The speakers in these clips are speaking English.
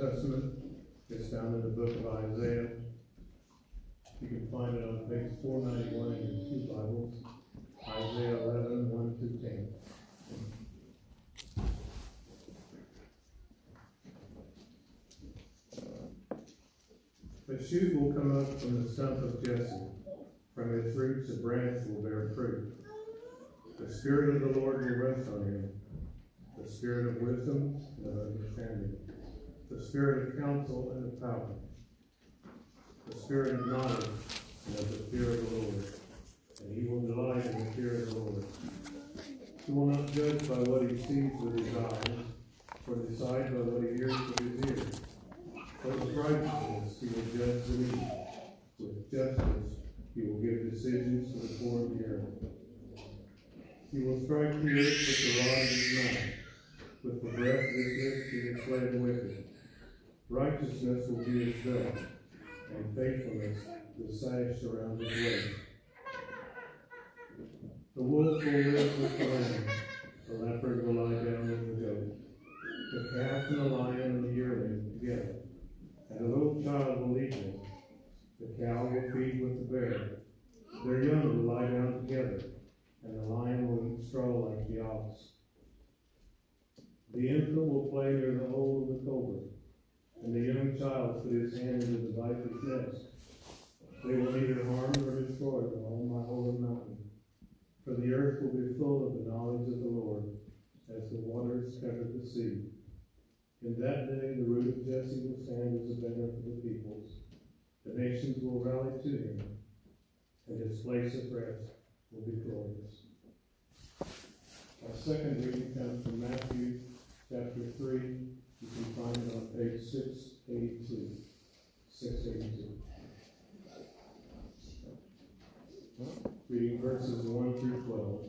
Testament is found in the book of Isaiah. You can find it on page four ninety-one in your two Bibles, Isaiah 11, 1 through ten. A shoot will come up from the stump of Jesse, from its roots a branch will bear fruit. The Spirit of the Lord will rest on him, the Spirit of wisdom and understanding, the Spirit of counsel and of power, the Spirit of knowledge and of the fear of the Lord. And he will delight in the fear of the Lord. He will not judge by what he sees with his eyes, or decide by what he hears with his ears. But with righteousness he will judge the needy. With justice he will give decisions to the poor of the earth. He will strike the earth with the rod of his mouth. With the breath of his lips he will slay the wicked. Righteousness will be his belt, and faithfulness the sash around his waist. The wolf will live with the leopard will lie down with the goat, the calf and the lion and the yearling together, and a little child will lead them. The cow will feed with the bear, their young will lie down together, and the lion will eat straw like the ox. The infant will play near the hole of the cobra, and the young child put his hand into the viper's nest. They will neither harm nor destroy them on my holy mountain. For the earth will be full of the knowledge of the Lord, as the waters cover the sea. In that day the root of Jesse will stand as a banner for the peoples. The nations will rally to him, and his place of rest will be glorious. Our second reading comes from Matthew chapter 3. You can find it on page 682. 682. Reading verses 1 through 12.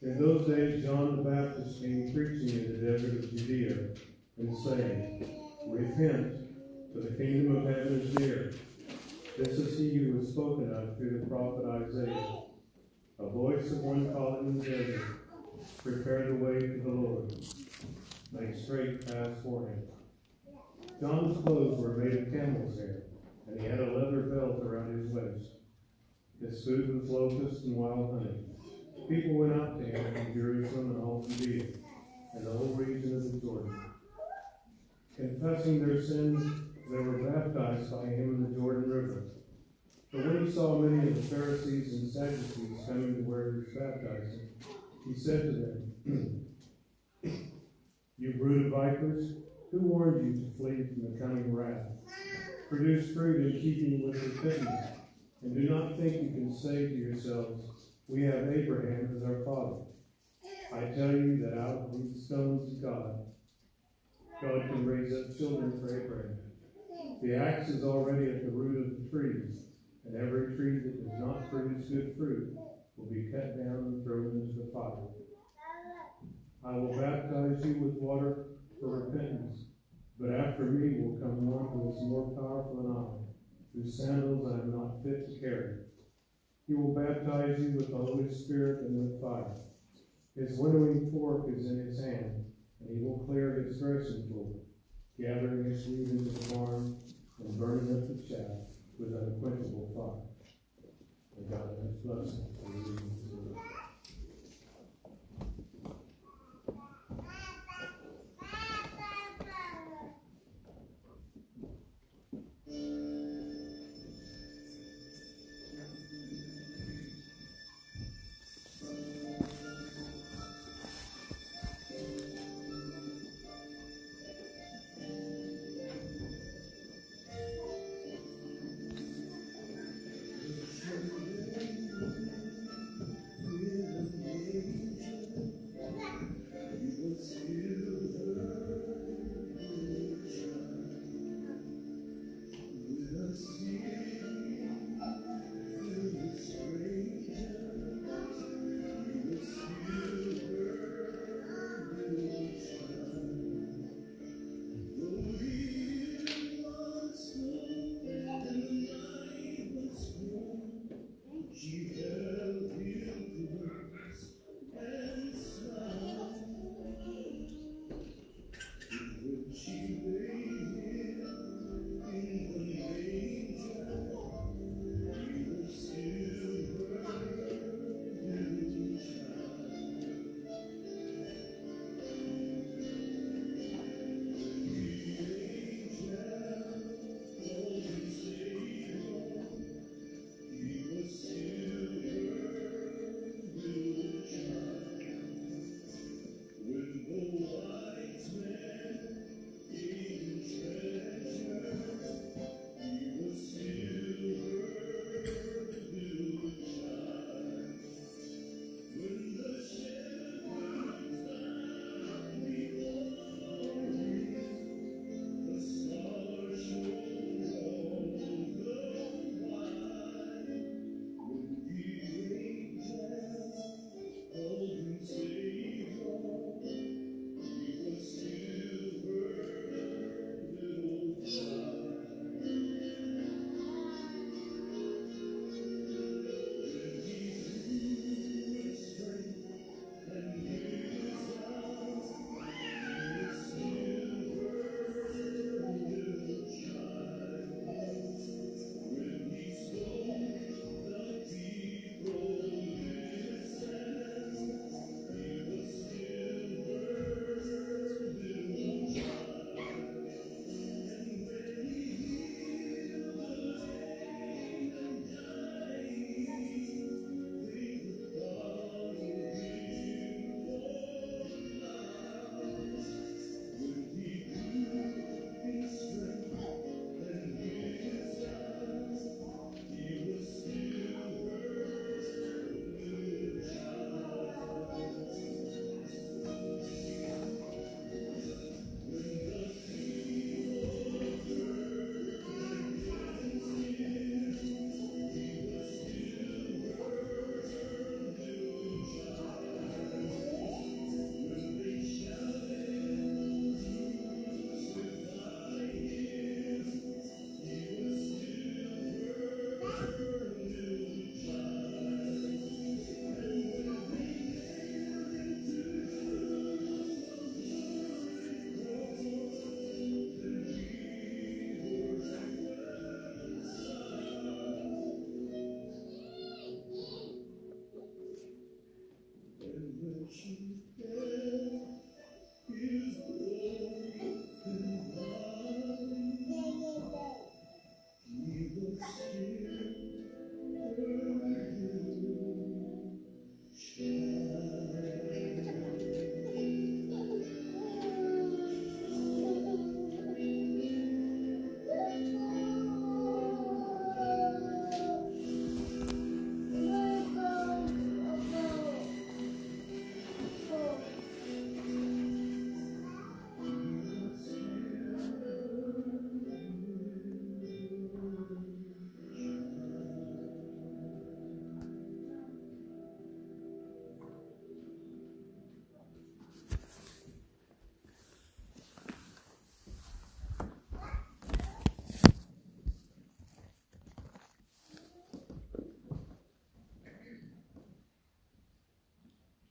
In those days, John the Baptist came preaching in the desert of Judea and saying, Repent, for the kingdom of heaven is near. This is he who was spoken of through the prophet Isaiah. A voice of one calling in the desert, Prepare the way for the Lord. Make straight paths for him. John's clothes were made of camel's hair, and he had a leather belt around his waist. His food was locusts and wild honey. People went out to him from Jerusalem and all Judea, and the whole region of the Jordan. Confessing their sins, they were baptized by him in the Jordan River. But when he saw many of the Pharisees and Sadducees coming to where he was baptizing, he said to them, You brood of vipers, who warned you to flee from the coming wrath? Produce fruit in keeping with repentance, and do not think you can say to yourselves, We have Abraham as our father. I tell you that out of these stones of God, God can raise up children for Abraham. The axe is already at the root of the trees, and every tree that does not produce good fruit will be cut down and thrown into the fire. I will baptize you with water for repentance, but after me will come one who is more powerful than I, whose sandals I am not fit to carry. He will baptize you with the Holy Spirit and with fire. His winnowing fork is in his hand, and he will clear gathering his wheat into the barn and burning up the chaff with unquenchable fire. And God has blessed for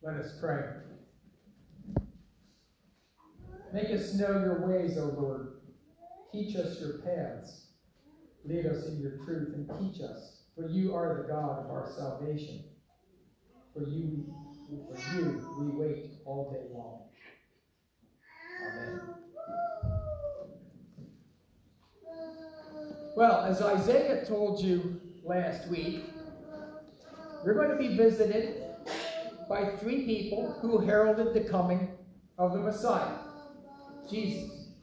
Let us pray. Make us know your ways, O Lord. Teach us your paths. Lead us in your truth and teach us, for you are the God of our salvation. For you, for you we wait all day long. Amen. Well, as Isaiah told you last week, we're going to be visited by three people who heralded the coming of the Messiah, Jesus.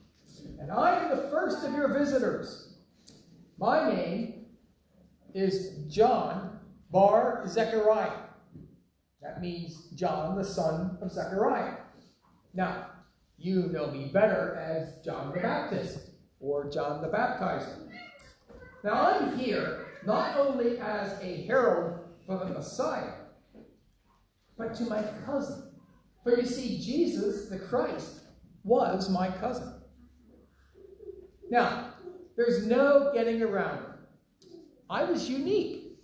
And I am the first of your visitors. My name is John Bar Zechariah. That means John, the son of Zechariah. Now, you know me better as John the Baptist or John the Baptizer. Now, I'm here not only as a herald for the Messiah, but to my cousin. For you see, Jesus, the Christ, was my cousin. Now, there's no getting around it. I was unique.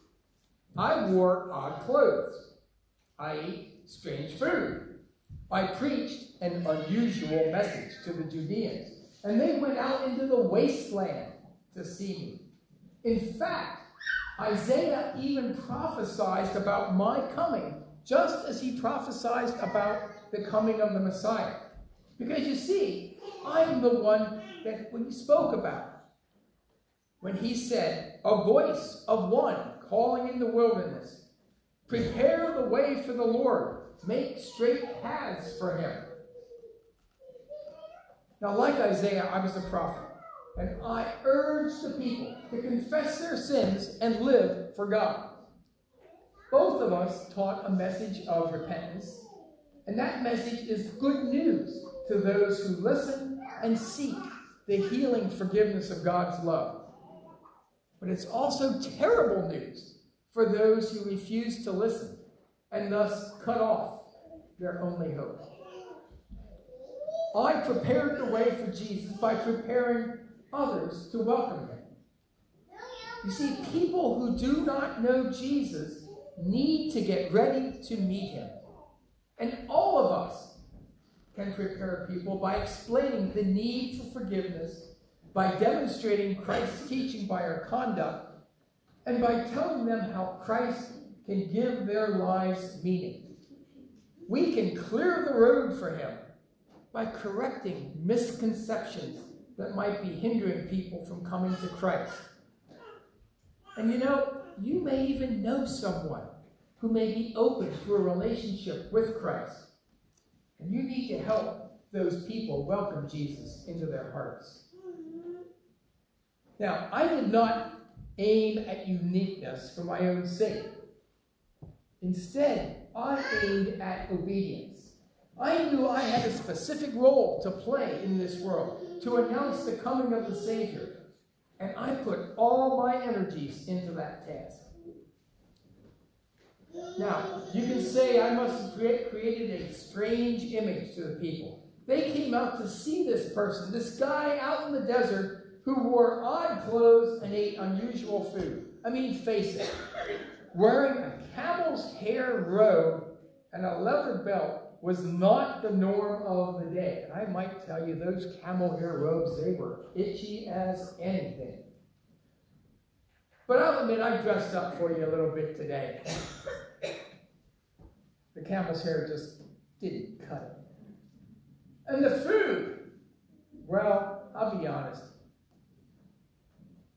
I wore odd clothes. I ate strange food. I preached an unusual message to the Judeans, and they went out into the wasteland to see me. In fact, Isaiah even prophesied about my coming, just as he prophesied about the coming of the Messiah. Because you see, I'm the one that when he spoke about. When he said, A voice of one calling in the wilderness, Prepare the way for the Lord, make straight paths for him. Now, like Isaiah, I was a prophet, and I urged the people to confess their sins and live for God. Both of us taught a message of repentance, and that message is good news to those who listen and seek the healing forgiveness of God's love. But it's also terrible news for those who refuse to listen and thus cut off their only hope. I prepared the way for Jesus by preparing others to welcome him. You see, people who do not know Jesus need to get ready to meet him. And all of us can prepare people by explaining the need for forgiveness, by demonstrating Christ's teaching by our conduct, and by telling them how Christ can give their lives meaning. We can clear the road for him by correcting misconceptions that might be hindering people from coming to Christ. And you know, you may even know someone who may be open to a relationship with Christ. And you need to help those people welcome Jesus into their hearts. Now, I did not aim at uniqueness for my own sake. Instead, I aimed at obedience. I knew I had a specific role to play in this world, to announce the coming of the Savior. And I put all my energies into that task. Now, you can say I must have created a strange image to the people. They came out to see this person, this guy out in the desert who wore odd clothes and ate unusual food. I mean, face it. Wearing a camel's hair robe and a leather belt was not the norm of the day. And I might tell you, those camel hair robes, they were itchy as anything. But I'll admit, I dressed up for you a little bit today. the camel's hair just didn't cut it. And the food, well, I'll be honest.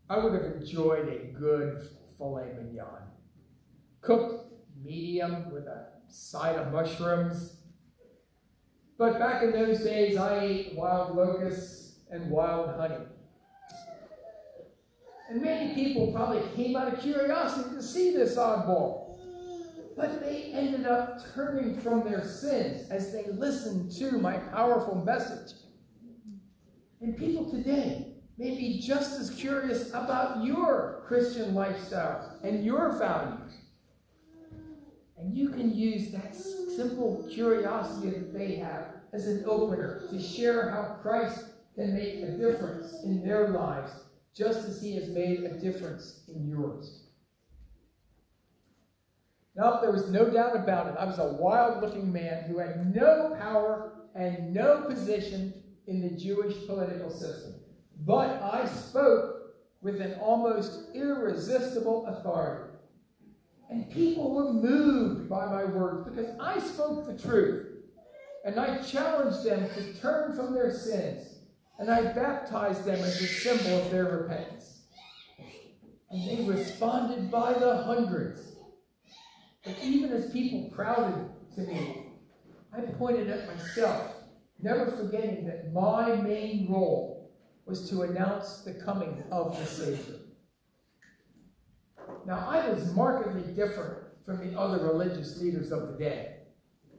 I would have enjoyed a good filet mignon. Cooked medium with a side of mushrooms. But back in those days, I ate wild locusts and wild honey. And many people probably came out of curiosity to see this oddball. But they ended up turning from their sins as they listened to my powerful message. And people today may be just as curious about your Christian lifestyle and your values. And you can use that simple curiosity that they have as an opener to share how Christ can make a difference in their lives, just as he has made a difference in yours. Now, there was no doubt about it. I was a wild looking man who had no power and no position in the Jewish political system. But I spoke with an almost irresistible authority. And people were moved by my words because I spoke the truth. And I challenged them to turn from their sins. And I baptized them as a symbol of their repentance. And they responded by the hundreds. But even as people crowded to me, I pointed at myself, never forgetting that my main role was to announce the coming of the Savior. Now, I was markedly different from the other religious leaders of the day.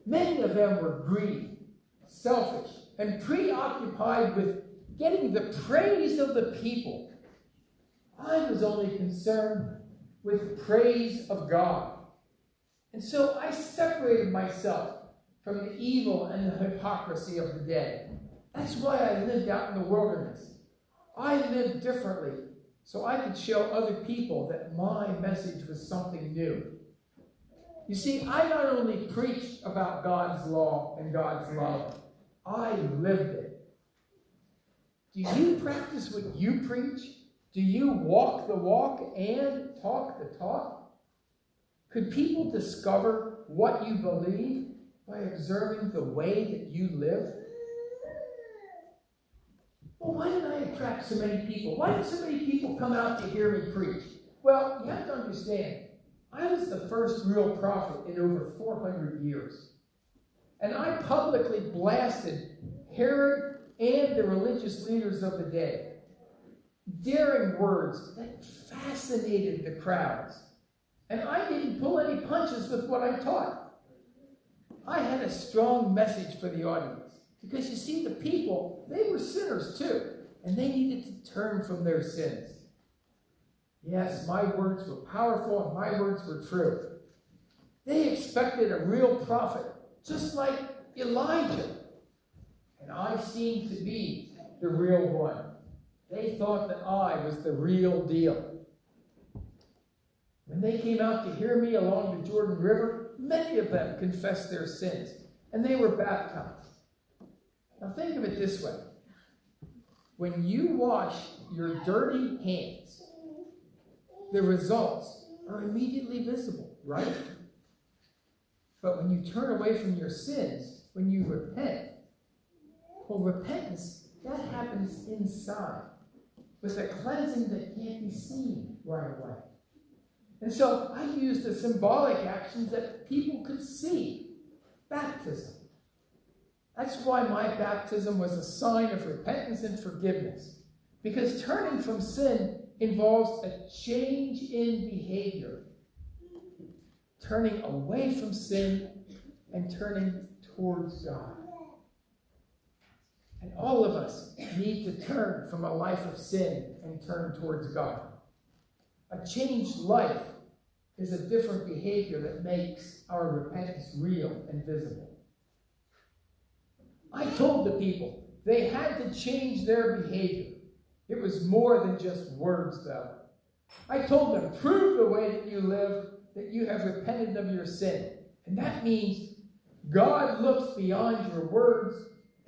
Many of them were greedy, selfish, and preoccupied with getting the praise of the people. I was only concerned with praise of God. And so I separated myself from the evil and the hypocrisy of the day. That's why I lived out in the wilderness. I lived differently so I could show other people that my message was something new. You see, I not only preached about God's law and God's love, I lived it. Do you practice what you preach? Do you walk the walk and talk the talk? Could people discover what you believe by observing the way that you live? Well, why did I attract so many people? Why did so many people come out to hear me preach? Well, you have to understand, I was the first real prophet in over 400 years. And I publicly blasted Herod and the religious leaders of the day, daring words that fascinated the crowds. And I didn't pull any punches with what I taught. I had a strong message for the audience. Because you see, the people, they were sinners too, and they needed to turn from their sins. Yes, my words were powerful and my words were true. They expected a real prophet, just like Elijah. And I seemed to be the real one. They thought that I was the real deal. When they came out to hear me along the Jordan River, many of them confessed their sins, and they were baptized. Now think of it this way. When you wash your dirty hands, the results are immediately visible, right? But when you turn away from your sins, when you repent, well, repentance, that happens inside with a cleansing that can't be seen right away. And so I used the symbolic actions that people could see baptism. That's why my baptism was a sign of repentance and forgiveness. Because turning from sin involves a change in behavior. Turning away from sin and turning towards God. And all of us need to turn from a life of sin and turn towards God. A changed life is a different behavior that makes our repentance real and visible. I told the people they had to change their behavior. It was more than just words, though. I told them, prove the way that you live, that you have repented of your sin. And that means God looks beyond your words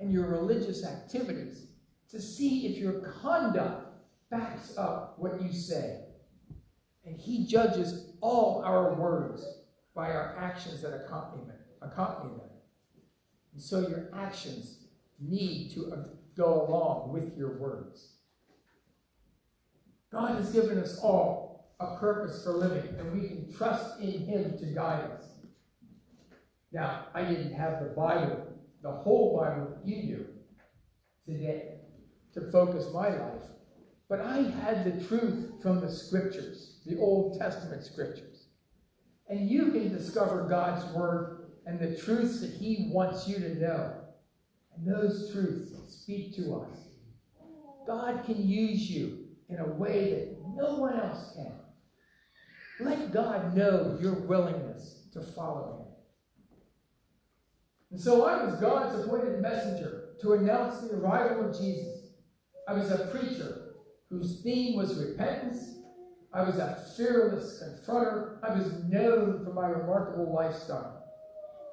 and your religious activities to see if your conduct backs up what you say. And He judges all our words by our actions that accompany them. And so your actions need to go along with your words. God has given us all a purpose for living, and we can trust in Him to guide us. Now, I didn't have the Bible, the whole Bible that you today to focus my life, but I had the truth from the scriptures, the Old Testament scriptures. And you can discover God's Word and the truths that He wants you to know. And those truths speak to us. God can use you in a way that no one else can. Let God know your willingness to follow Him. And so I was God's appointed messenger to announce the arrival of Jesus. I was a preacher whose theme was repentance. I was a fearless confronter. I was known for my remarkable lifestyle.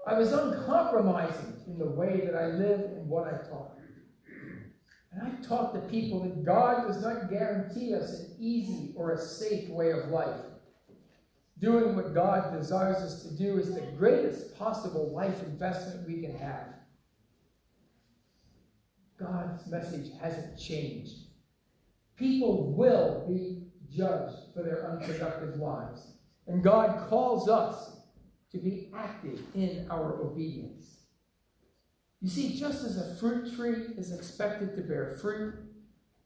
I was uncompromising in the way that I lived and what I taught. And I taught the people that God does not guarantee us an easy or a safe way of life. Doing what God desires us to do is the greatest possible life investment we can have. God's message hasn't changed. People will be judged for their unproductive lives. And God calls us to be active in our obedience. You see, just as a fruit tree is expected to bear fruit,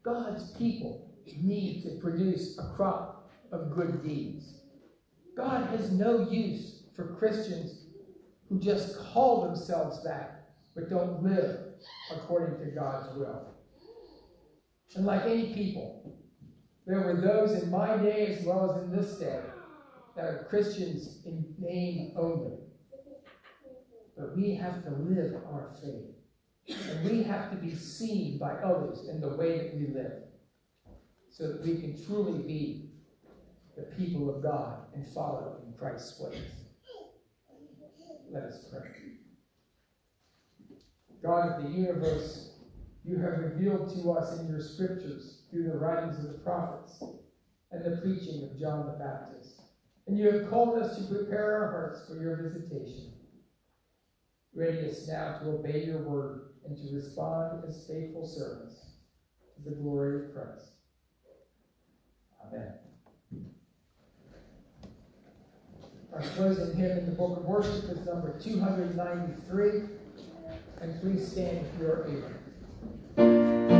God's people need to produce a crop of good deeds. God has no use for Christians who just call themselves that, but don't live according to God's will. And like any people, there were those in my day as well as in this day that are Christians in name only. But we have to live our faith. And we have to be seen by others in the way that we live. So that we can truly be the people of God and follow in Christ's ways. Let us pray. God of the universe, you have revealed to us in your scriptures through the writings of the prophets and the preaching of John the Baptist. And you have called us to prepare our hearts for your visitation. Ready us now to obey your word and to respond as faithful servants to the glory of Christ. Amen. Our closing hymn in the book of worship is number 293. And please stand if you are able.